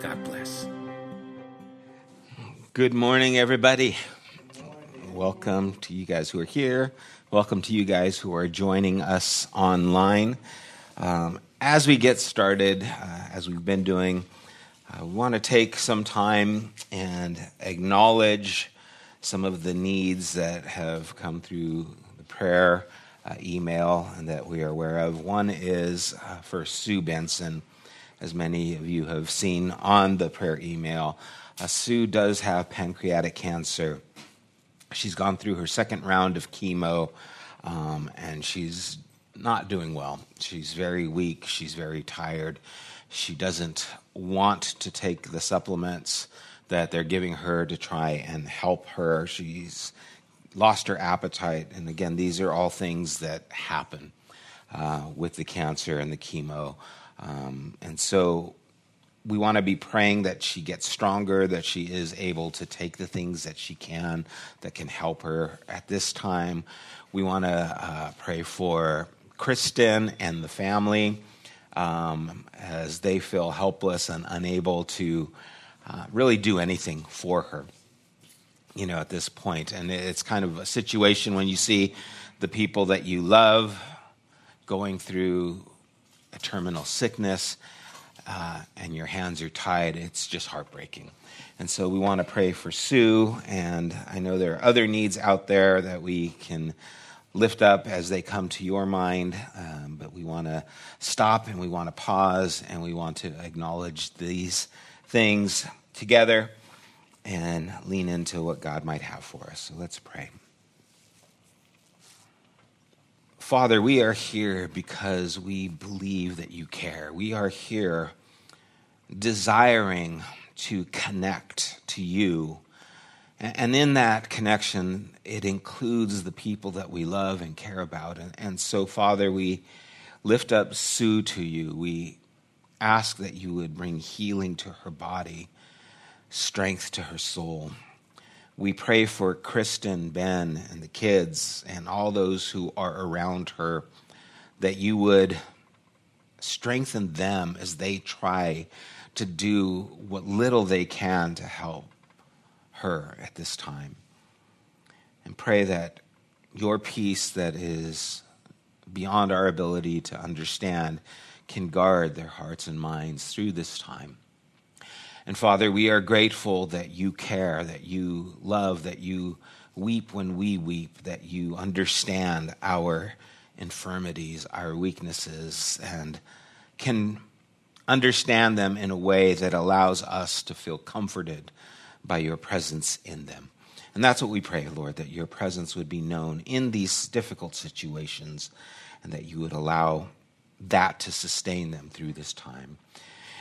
God bless. Good morning, everybody. Welcome to you guys who are here. Welcome to you guys who are joining us online. Um, as we get started, uh, as we've been doing, I want to take some time and acknowledge some of the needs that have come through the prayer uh, email and that we are aware of. One is uh, for Sue Benson as many of you have seen on the prayer email. Uh, Sue does have pancreatic cancer. She's gone through her second round of chemo, um, and she's not doing well. She's very weak. She's very tired. She doesn't want to take the supplements that they're giving her to try and help her. She's lost her appetite. And again, these are all things that happen uh, with the cancer and the chemo. Um, and so we want to be praying that she gets stronger, that she is able to take the things that she can that can help her at this time. We want to uh, pray for Kristen and the family um, as they feel helpless and unable to uh, really do anything for her. You know, at this point, and it's kind of a situation when you see the people that you love going through a terminal sickness uh, and your hands are tied, it's just heartbreaking. And so we want to pray for Sue, and I know there are other needs out there that we can lift up as they come to your mind, um, but we want to stop and we want to pause and we want to acknowledge these things together and lean into what God might have for us. So let's pray. Father, we are here because we believe that you care. We are here desiring to connect to you. And in that connection, it includes the people that we love and care about. And, so, Father, we lift up Sue to you. We ask that you would bring healing to her body, strength to her soul. We pray for Kristen, Ben, and the kids, and all those who are around her, that you would strengthen them as they try to do what little they can to help her at this time. And pray that your peace, that is beyond our ability to understand, can guard their hearts and minds through this time. And Father, we are grateful that you care, that you love, that you weep when we weep, that you understand our infirmities, our weaknesses, and can understand them in a way that allows us to feel comforted by your presence in them. And that's what we pray, Lord, that your presence would be known in these difficult situations and that you would allow that to sustain them through this time.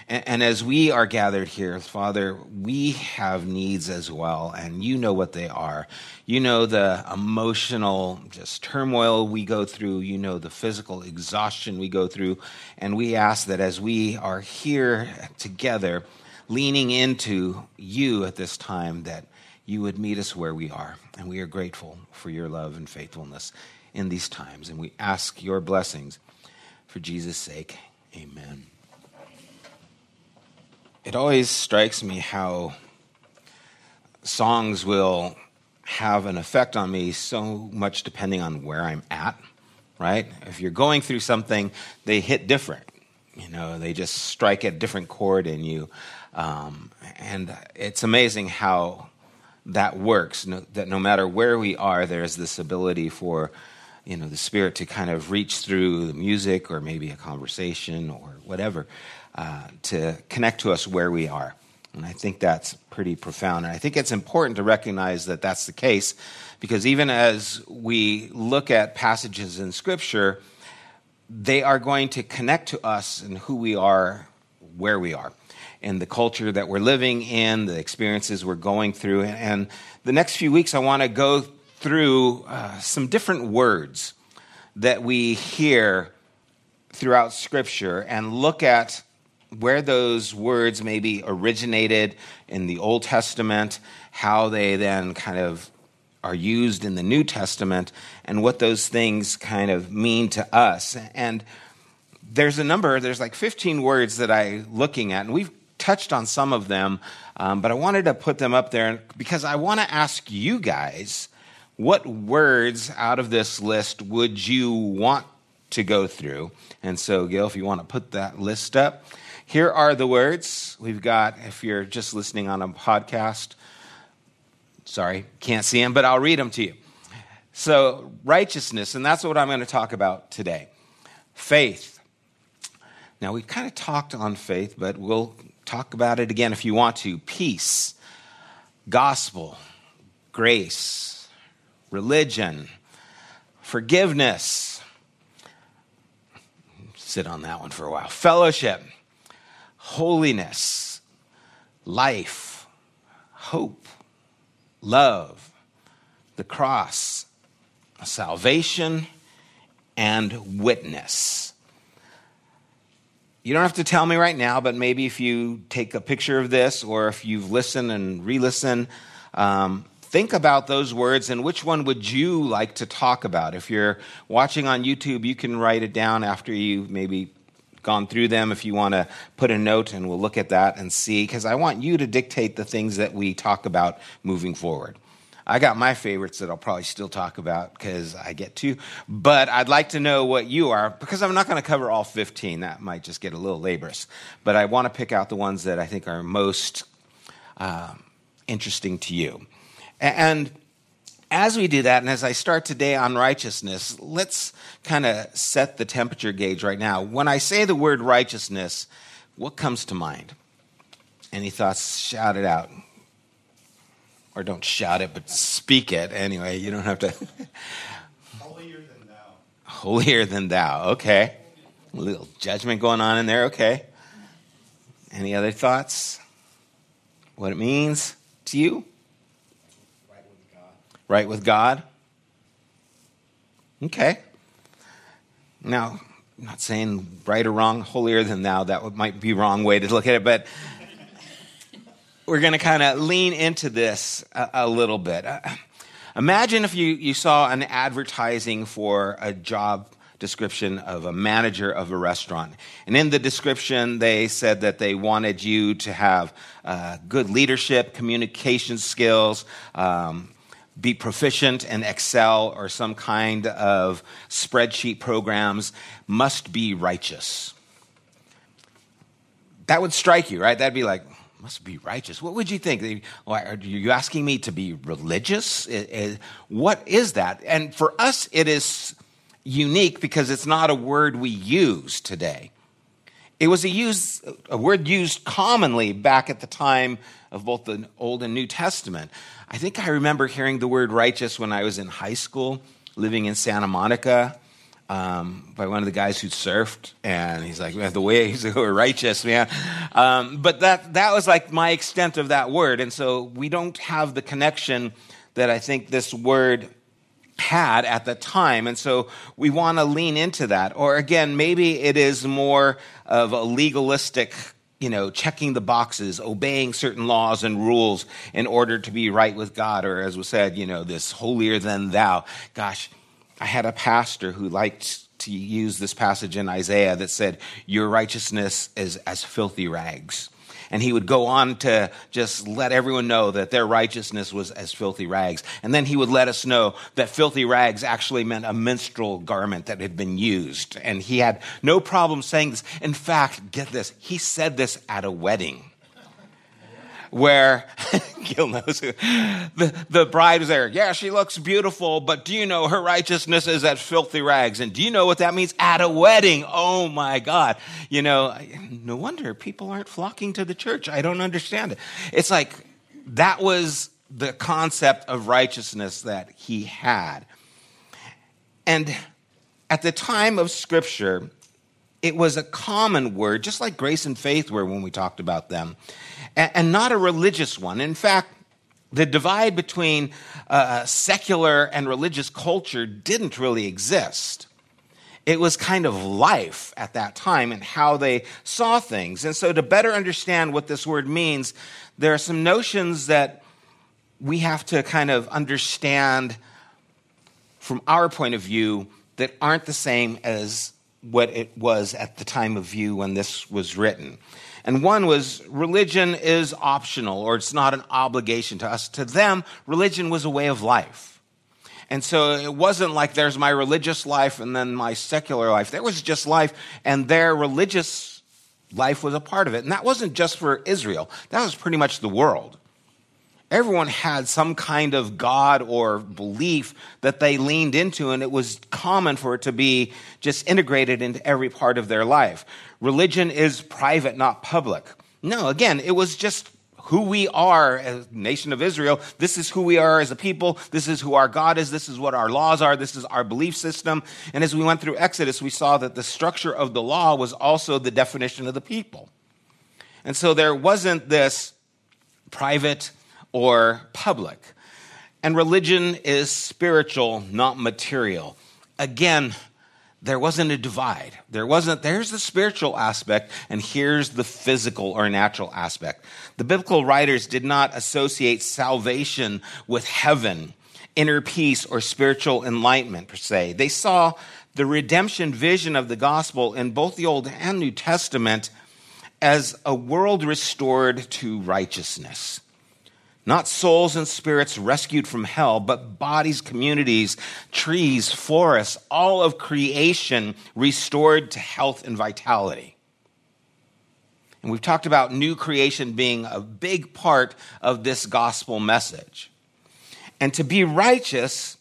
And, and as we are gathered here, Father, we have needs as well, and you know what they are. You know the emotional just turmoil we go through, you know the physical exhaustion we go through, and we ask that as we are here together, leaning into you at this time, that you would meet us where we are. And we are grateful for your love and faithfulness in these times. And we ask your blessings for Jesus' sake. Amen it always strikes me how songs will have an effect on me so much depending on where I'm at, right? If you're going through something, they hit different. You know, they just strike a different chord in you. Um, and it's amazing how that works, no, that no matter where we are, there's this ability for you know the spirit to kind of reach through the music or maybe a conversation or whatever uh, to connect to us where we are. And i think that's pretty profound. And i think it's important to recognize that that's the case because even as we look at passages in scripture they are going to connect to us and who we are where we are and the culture that we're living in the experiences we're going through. And the next few weeks i want to go through uh, some different words that we hear throughout Scripture and look at where those words maybe originated in the Old Testament, how they then kind of are used in the New Testament, and what those things kind of mean to us. And there's a number, there's like 15 words that I'm looking at, and we've touched on some of them, um, but I wanted to put them up there because I want to ask you guys what words out of this list would you want to go through? And so, Gil, if you want to put that list up, here are the words. We've got, if you're just listening on a podcast, sorry, can't see them, but I'll read them to you. So, righteousness, and that's what I'm going to talk about today. Faith. Now, we've kind of talked on faith, but we'll talk about it again if you want to. Peace, gospel, grace, religion, forgiveness. Sit on that one for a while. Fellowship, holiness, life, hope, love, the cross, salvation, and witness. You don't have to tell me right now, but maybe if you take a picture of this or if you've listened and re listened, um, think about those words and which one would you like to talk about. If you're watching on YouTube, you can write it down after you maybe gone through them if you want to put a note and we'll look at that and see because I want you to dictate the things that we talk about moving forward. I got my favorites that I'll probably still talk about because I get to, but I'd like to know what you are because I'm not going to cover all 15. That might just get a little laborious. But I want to pick out the ones that I think are most uh, interesting to you. And as we do that, and as I start today on righteousness, let's kind of set the temperature gauge right now. When I say the word righteousness, what comes to mind? Any thoughts? Shout it out. Or don't shout it, but speak it anyway. You don't have to. Holier than thou. Holier than thou. Okay. A little judgment going on in there. Okay. Any other thoughts? What it means to you? Right with God? Okay. Now, I'm not saying right or wrong, holier than thou, that might be wrong way to look at it, but we're going to kind of lean into this a, a little bit. Uh, imagine if you, you saw an advertising for a job description of a manager of a restaurant. And in the description, they said that they wanted you to have uh, good leadership, communication skills, um, be proficient in Excel or some kind of spreadsheet programs, must be righteous. That would strike you, right? That'd be like, must be righteous. What would you think? Are you asking me to be religious? What is that? And for us, it is unique because it's not a word we use today. It was a, use, a word used commonly back at the time of both the Old and New Testament. I think I remember hearing the word righteous when I was in high school, living in Santa Monica. Um, by one of the guys who surfed, and he's like, "Man, "The way waves are righteous, man." Um, but that that was like my extent of that word, and so we don't have the connection that I think this word had at the time, and so we want to lean into that. Or again, maybe it is more of a legalistic you know, checking the boxes, obeying certain laws and rules in order to be right with God, or as was said, you know, this holier than thou. Gosh, I had a pastor who liked to use this passage in Isaiah that said, Your righteousness is as filthy rags and he would go on to just let everyone know that their righteousness was as filthy rags. And then he would let us know that filthy rags actually meant a menstrual garment that had been used. And he had no problem saying this. In fact, get this, he said this at a wedding. Where Gil knows who, the, the bride was there. Yeah, she looks beautiful, but do you know her righteousness is at filthy rags? And do you know what that means? At a wedding. Oh my God. You know, no wonder people aren't flocking to the church. I don't understand it. It's like that was the concept of righteousness that he had. And at the time of Scripture, it was a common word, just like grace and faith were when we talked about them, and, not a religious one. In fact, the divide between uh, secular and religious culture didn't really exist. It was kind of life at that time and how they saw things. And so, to better understand what this word means, there are some notions that we have to kind of understand from our point of view that aren't the same as what it was at the time of view when this was written. And one was religion is optional or it's not an obligation to us. To them, religion was a way of life. And so it wasn't like there's my religious life and then my secular life. There was just life, and their religious life was a part of it. And that wasn't just for Israel, that was pretty much the world everyone had some kind of God or belief that they leaned into, and it was common for it to be just integrated into every part of their life. Religion is private, not public. No, again, it was just who we are as nation of Israel. This is who we are as a people. This is who our God is. This is what our laws are. This is our belief system. And as we went through Exodus, we saw that the structure of the law was also the definition of the people. And so there wasn't this private or public. And religion is spiritual, not material. Again, there wasn't a divide. There wasn't, there's the spiritual aspect, and here's the physical or natural aspect. The biblical writers did not associate salvation with heaven, inner peace, or spiritual enlightenment per se. They saw the redemption vision of the gospel in both the Old and New Testament as a world restored to righteousness. Not souls and spirits rescued from hell, but bodies, communities, trees, forests, all of creation restored to health and vitality. And we've talked about new creation being a big part of this gospel message. And to be righteous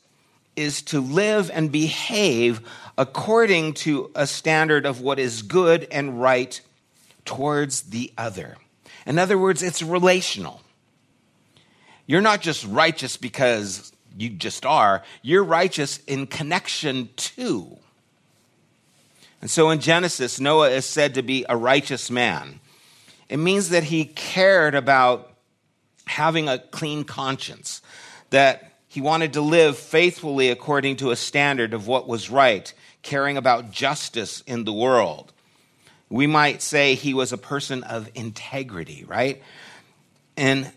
is to live and behave according to a standard of what is good and right towards the other. In other words, it's relational. You're not just righteous because you just are, you're righteous in connection to. And so in Genesis, Noah is said to be a righteous man. It means that he cared about having a clean conscience, that he wanted to live faithfully according to a standard of what was right, caring about justice in the world. We might say he was a person of integrity, right? And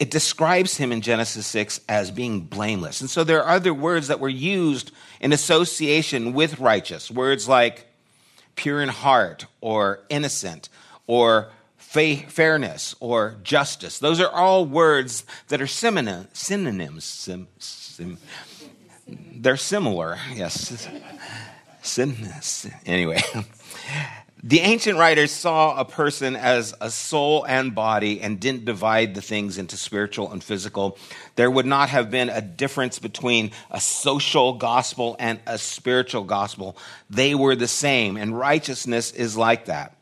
it describes him in Genesis 6 as being blameless. And so there are other words that were used in association with righteous, words like pure in heart or innocent or fa- fairness or justice. Those are all words that are synonym, synonyms. Sim, sim, they're similar, yes. anyway. The ancient writers saw a person as a soul and body and didn't divide the things into spiritual and physical. There would not have been a difference between a social gospel and a spiritual gospel. They were the same, and righteousness is like that.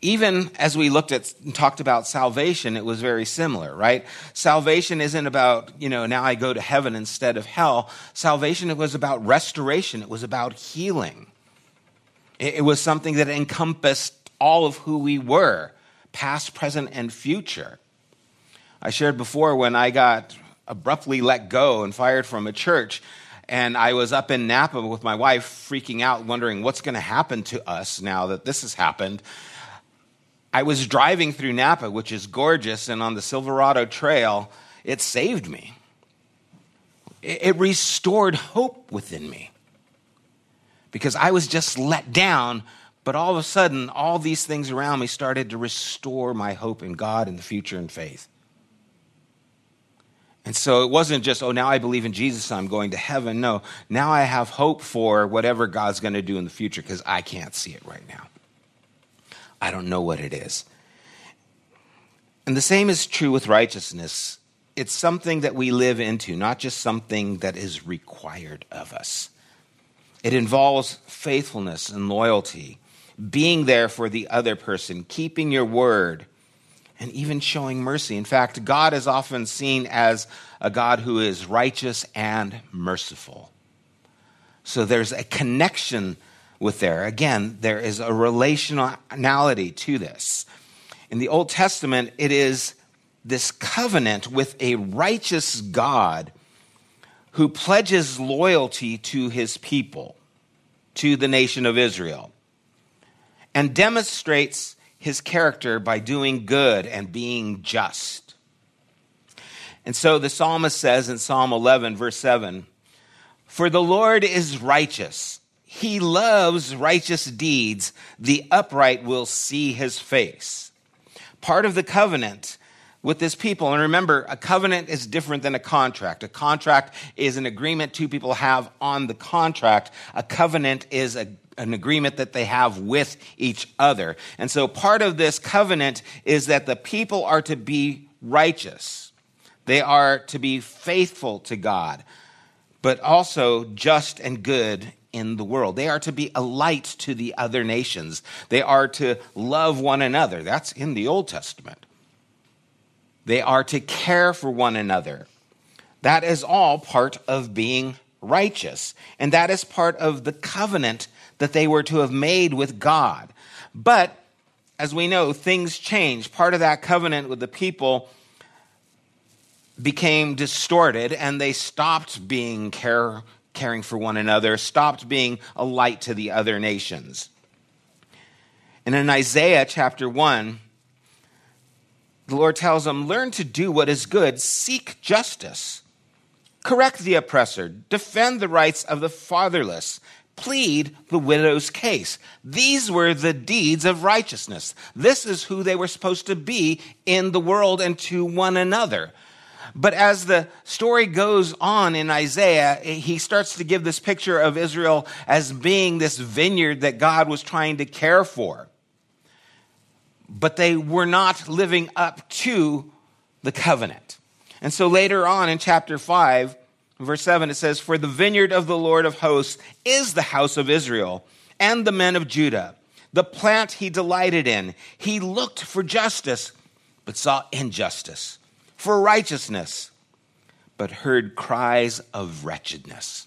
Even as we looked at and talked about salvation, it was very similar, right? Salvation isn't about, you know, now I go to heaven instead of hell. Salvation it was about restoration, it was about healing. It was something that encompassed all of who we were, past, present, and future. I shared before when I got abruptly let go and fired from a church, and I was up in Napa with my wife, freaking out, wondering what's going to happen to us now that this has happened. I was driving through Napa, which is gorgeous, and on the Silverado Trail, it saved me. It restored hope within me because I was just let down. But all of a sudden, all these things around me started to restore my hope in God and the future and faith. And so it wasn't just, oh, now I believe in Jesus, I'm going to heaven. No, now I have hope for whatever God's going to do in the future because I can't see it right now. I don't know what it is. And the same is true with righteousness. It's something that we live into, not just something that is required of us. It involves faithfulness and loyalty, being there for the other person, keeping your word, and even showing mercy. In fact, God is often seen as a God who is righteous and merciful. So there's a connection with there. Again, there is a relationality to this. In the Old Testament, it is this covenant with a righteous God who pledges loyalty to his people, to the nation of Israel, and demonstrates his character by doing good and being just. And so the psalmist says in Psalm 11, verse 7 For the Lord is righteous, he loves righteous deeds, the upright will see his face. Part of the covenant with this people. And remember, a covenant is different than a contract. A contract is an agreement two people have on the contract. A covenant is a, an agreement that they have with each other. And so part of this covenant is that the people are to be righteous. They are to be faithful to God, but also just and good in the world. They are to be a light to the other nations. They are to love one another. That's in the Old Testament. They are to care for one another. That is all part of being righteous. And that is part of the covenant that they were to have made with God. But as we know, things change. Part of that covenant with the people became distorted and they stopped being care, caring for one another, stopped being a light to the other nations. And in Isaiah chapter 1, the Lord tells them, Learn to do what is good, seek justice, correct the oppressor, defend the rights of the fatherless, plead the widow's case. These were the deeds of righteousness. This is who they were supposed to be in the world and to one another. But as the story goes on in Isaiah, he starts to give this picture of Israel as being this vineyard that God was trying to care for but they were not living up to the covenant. And so later on in chapter 5, verse 7, it says, For the vineyard of the Lord of hosts is the house of Israel and the men of Judah, the plant he delighted in. He looked for justice, but saw injustice, for righteousness, but heard cries of wretchedness.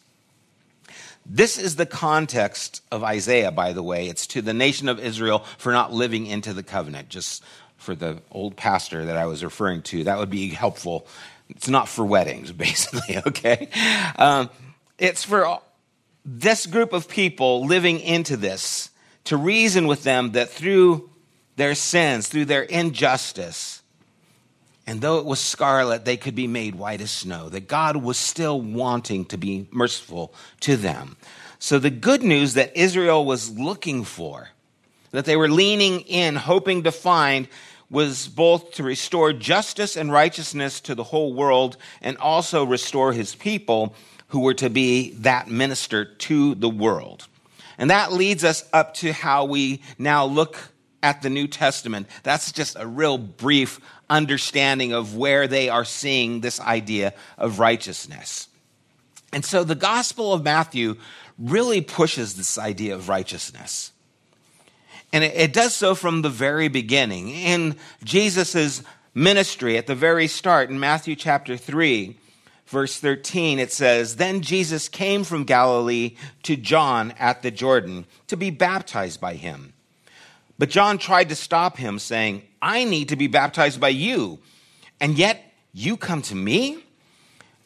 This is the context of Isaiah, by the way. It's to the nation of Israel for not living into the covenant, just for the old pastor that I was referring to. That would be helpful. It's not for weddings, basically, okay? Um, it's for this group of people living into this to reason with them that through their sins, through their injustice, and though it was scarlet, they could be made white as snow, that God was still wanting to be merciful to them. So the good news that Israel was looking for, that they were leaning in, hoping to find, was both to restore justice and righteousness to the whole world and also restore his people who were to be that minister to the world. And that leads us up to how we now look at the New Testament. That's just a real brief understanding of where they are seeing this idea of righteousness. And so the Gospel of Matthew really pushes this idea of righteousness. And it, does so from the very beginning. In Jesus' ministry, at the very start, in Matthew chapter 3, verse 13, it says, Then Jesus came from Galilee to John at the Jordan to be baptized by him. But John tried to stop him, saying, I need to be baptized by you, and yet you come to me?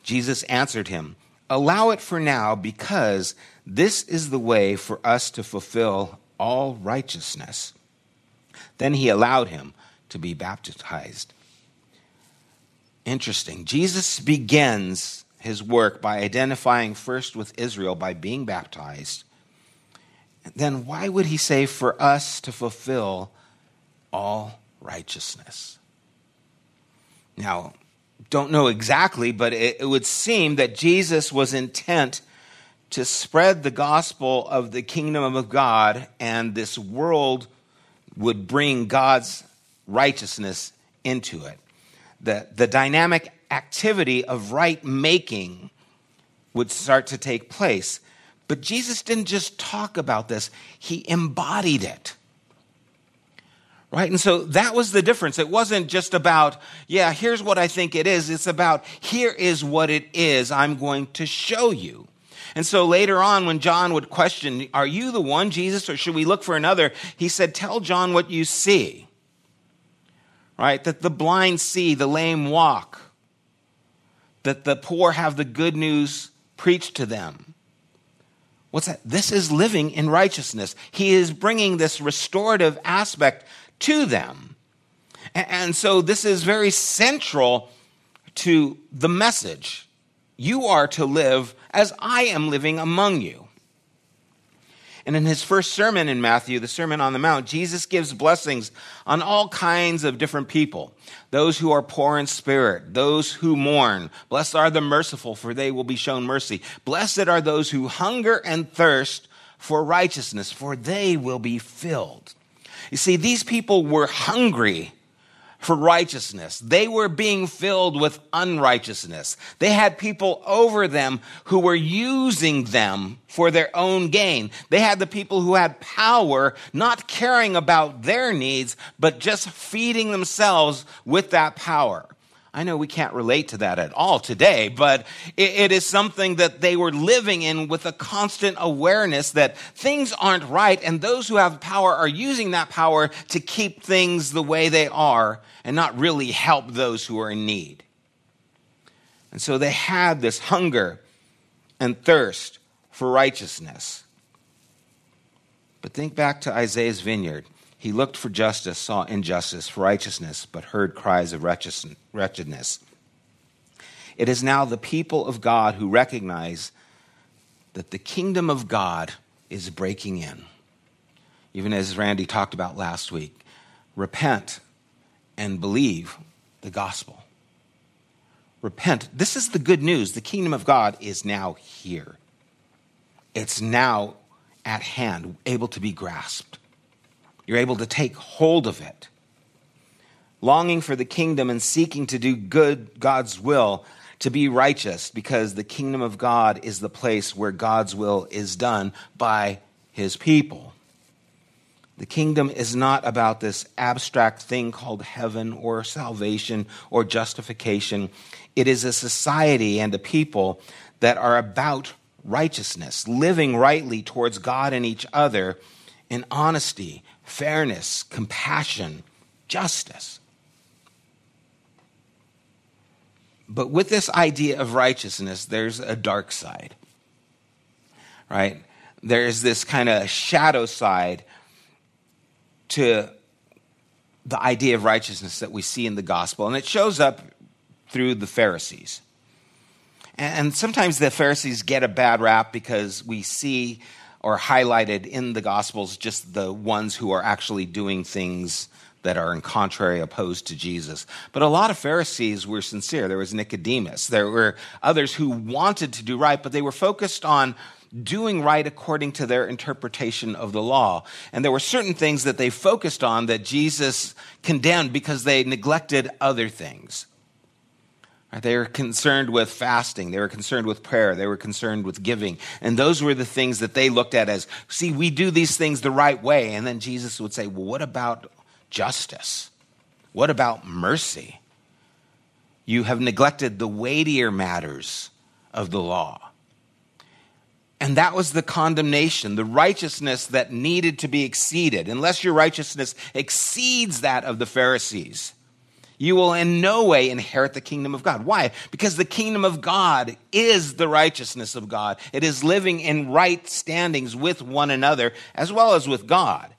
Jesus answered him, Allow it for now, because this is the way for us to fulfill all righteousness. Then he allowed him to be baptized. Interesting. Jesus begins his work by identifying first with Israel by being baptized then why would he say for us to fulfill all righteousness? Now, don't know exactly, but it, it, would seem that Jesus was intent to spread the gospel of the kingdom of God, and this world would bring God's righteousness into it. The, the dynamic activity of right making would start to take place. But Jesus didn't just talk about this, he embodied it. Right? And so that was the difference. It wasn't just about, yeah, here's what I think it is. It's about, here is what it is I'm going to show you. And so later on, when John would question, Are you the one, Jesus, or should we look for another? He said, Tell John what you see. Right? That the blind see, the lame walk, that the poor have the good news preached to them. What's that? This is living in righteousness. He is bringing this restorative aspect to them. And so this is very central to the message. You are to live as I am living among you. And in his first sermon in Matthew, the Sermon on the Mount, Jesus gives blessings on all kinds of different people those who are poor in spirit, those who mourn. Blessed are the merciful, for they will be shown mercy. Blessed are those who hunger and thirst for righteousness, for they will be filled. You see, these people were hungry for righteousness. They were being filled with unrighteousness. They had people over them who were using them for their own gain. They had the people who had power, not caring about their needs, but just feeding themselves with that power. I know we can't relate to that at all today, but it, is something that they were living in with a constant awareness that things aren't right, and those who have power are using that power to keep things the way they are and not really help those who are in need. And so they had this hunger and thirst for righteousness. But think back to Isaiah's vineyard. He looked for justice, saw injustice, for righteousness, but heard cries of wretchedness. It is now the people of God who recognize that the kingdom of God is breaking in. Even as Randy talked about last week, repent and believe the gospel. Repent. This is the good news. The kingdom of God is now here, it's now at hand, able to be grasped. You're able to take hold of it. Longing for the kingdom and seeking to do good, God's will, to be righteous, because the kingdom of God is the place where God's will is done by his people. The kingdom is not about this abstract thing called heaven or salvation or justification. It is a society and a people that are about righteousness, living rightly towards God and each other in honesty, fairness, compassion, justice. But with this idea of righteousness, there's a dark side, right? There's this kind of shadow side to the idea of righteousness that we see in the gospel, and it shows up through the Pharisees. And sometimes the Pharisees get a bad rap because we see or highlighted in the Gospels just the ones who are actually doing things that are in contrary opposed to Jesus. But a lot of Pharisees were sincere. There was Nicodemus. There were others who wanted to do right, but they were focused on doing right according to their interpretation of the law. And there were certain things that they focused on that Jesus condemned because they neglected other things. They were concerned with fasting. They were concerned with prayer. They were concerned with giving. And those were the things that they looked at as, see, we do these things the right way. And then Jesus would say, well, what about justice? What about mercy? You have neglected the weightier matters of the law. And that was the condemnation, the righteousness that needed to be exceeded. Unless your righteousness exceeds that of the Pharisees, you will in no way inherit the kingdom of God. Why? Because the kingdom of God is the righteousness of God. It is living in right standings with one another as well as with God.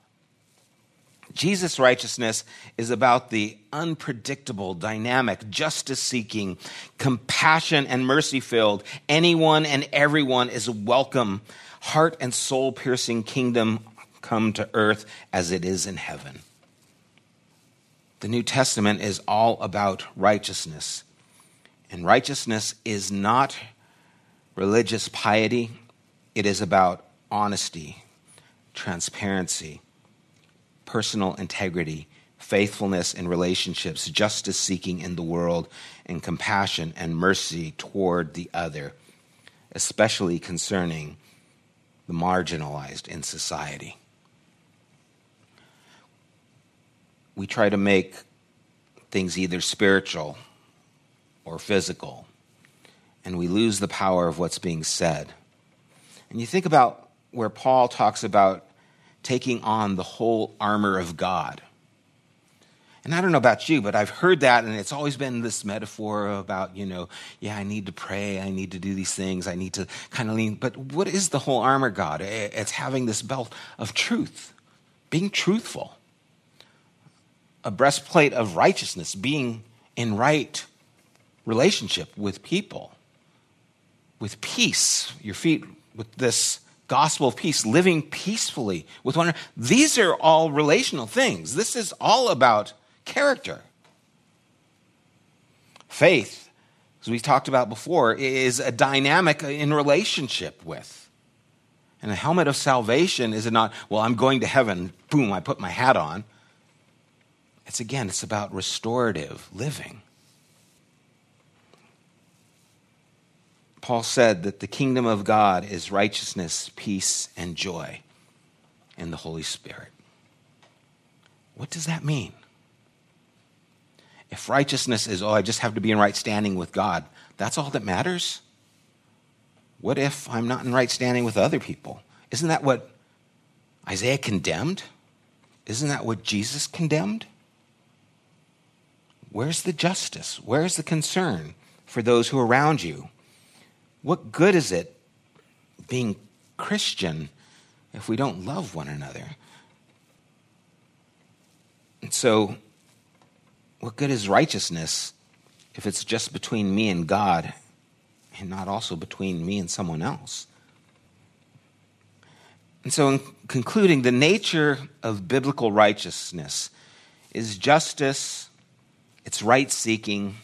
Jesus' righteousness is about the unpredictable, dynamic, justice seeking, compassion and mercy filled, anyone and everyone is welcome, heart and soul piercing kingdom come to earth as it is in heaven. The New Testament is all about righteousness. And righteousness is not religious piety, it is about honesty, transparency, personal integrity, faithfulness in relationships, justice seeking in the world, and compassion and mercy toward the other, especially concerning the marginalized in society. We try to make things either spiritual or physical, and we lose the power of what's being said. And you think about where Paul talks about taking on the whole armor of God. And I don't know about you, but I've heard that, and it's always been this metaphor about, you know, yeah, I need to pray, I need to do these things, I need to kind of lean. But what is the whole armor, God? It's having this belt of truth, being truthful, a breastplate of righteousness, being in right relationship with people, with peace, your feet, with this gospel of peace, living peacefully with one another. These are all relational things. This is all about character. Faith, as we've talked about before, is a dynamic in relationship with. And the helmet of salvation is it not, well, I'm going to heaven, boom, I put my hat on. It's again, it's about restorative living. Paul said that the kingdom of God is righteousness, peace, and joy in the Holy Spirit. What does that mean? If righteousness is, oh, I just have to be in right standing with God, that's all that matters? What if I'm not in right standing with other people? Isn't that what Isaiah condemned? Isn't that what Jesus condemned? Where's the justice? Where's the concern for those who are around you? What good is it being Christian if we don't love one another? And so, what good is righteousness if it's just between me and God and not also between me and someone else? And so, in concluding, the nature of biblical righteousness is justice, it's right seeking,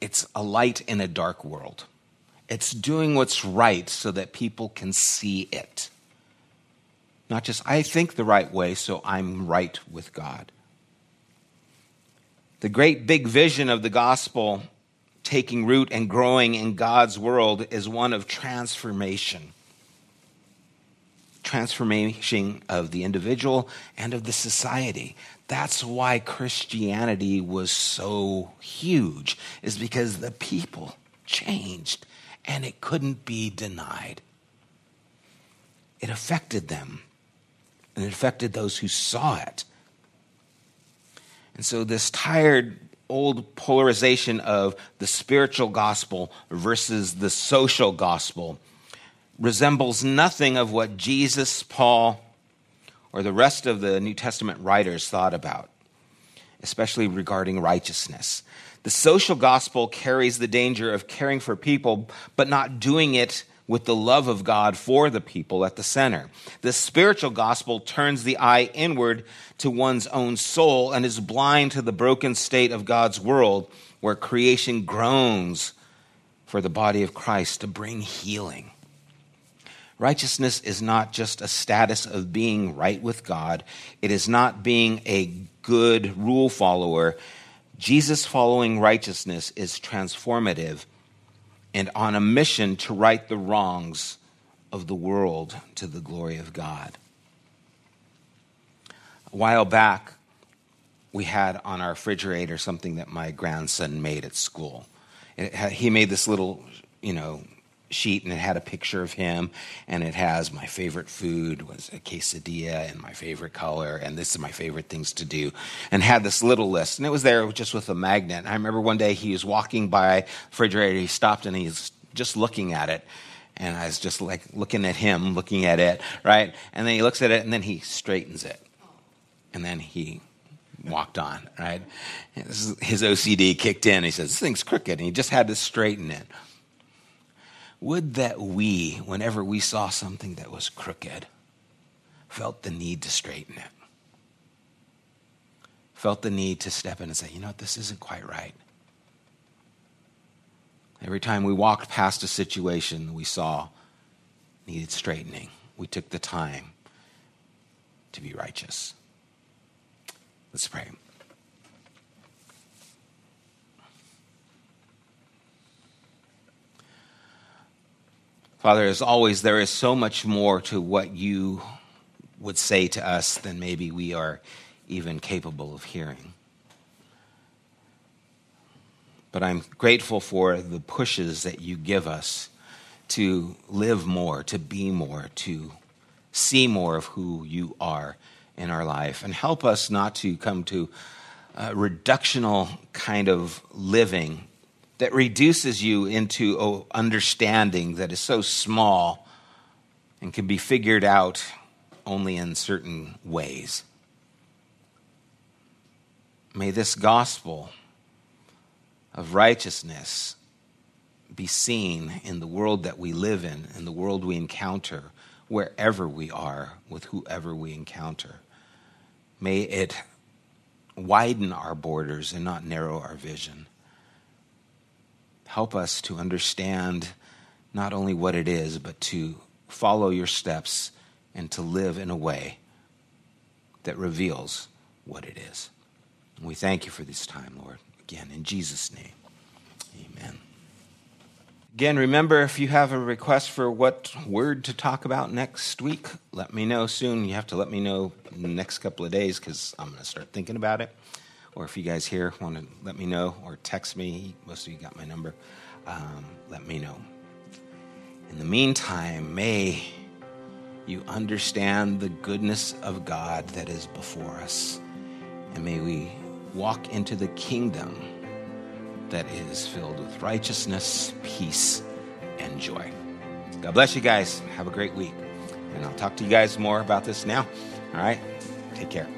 it's a light in a dark world. It's doing what's right so that people can see it. Not just, I think the right way, so I'm right with God. The great big vision of the gospel taking root and growing in God's world is one of transformation. Transformation of the individual and of the society. That's why Christianity was so huge, is because the people changed and it couldn't be denied. It affected them, and it affected those who saw it. And so, this tired old polarization of the spiritual gospel versus the social gospel resembles nothing of what Jesus, Paul, or the rest of the New Testament writers thought about, especially regarding righteousness. The social gospel carries the danger of caring for people, but not doing it with the love of God for the people at the center. The spiritual gospel turns the eye inward to one's own soul and is blind to the broken state of God's world where creation groans for the body of Christ to bring healing. Righteousness is not just a status of being right with God, it is not being a good rule follower. Jesus following righteousness is transformative and on a mission to right the wrongs of the world to the glory of God. A while back, we had on our refrigerator something that my grandson made at school. He made this little, you know, sheet and it had a picture of him and it has my favorite food was a quesadilla and my favorite color and this is my favorite things to do and had this little list and it was there just with a magnet. I remember one day he was walking by refrigerator he stopped and he's just looking at it and i was just like looking at him looking at it right? And then he looks at it and then he straightens it and then he walked on right? His ocd kicked in. He says this thing's crooked and he just had to straighten it would that we, whenever we saw something that was crooked, felt the need to straighten it. Felt the need to step in and say, you know what, this isn't quite right. Every time we walked past a situation we saw needed straightening, we took the time to be righteous. Let's pray. Father, as always, there is so much more to what you would say to us than maybe we are even capable of hearing. But I'm grateful for the pushes that you give us to live more, to be more, to see more of who you are in our life. And help us not to come to a reductional kind of living that reduces you into an understanding that is so small and can be figured out only in certain ways. May this gospel of righteousness be seen in the world that we live in, in the world we encounter, wherever we are, with whoever we encounter. May it widen our borders and not narrow our vision. Help us to understand not only what it is, but to follow your steps and to live in a way that reveals what it is. And we thank you for this time, Lord. Again, in Jesus' name, amen. Again, remember if you have a request for what word to talk about next week, let me know soon. You have to let me know in the next couple of days because I'm going to start thinking about it or if you guys here want to let me know or text me, most of you got my number, um, let me know. In the meantime, may you understand the goodness of God that is before us, and may we walk into the kingdom that is filled with righteousness, peace, and joy. God bless you guys. Have a great week. And I'll talk to you guys more about this now. All right? Take care.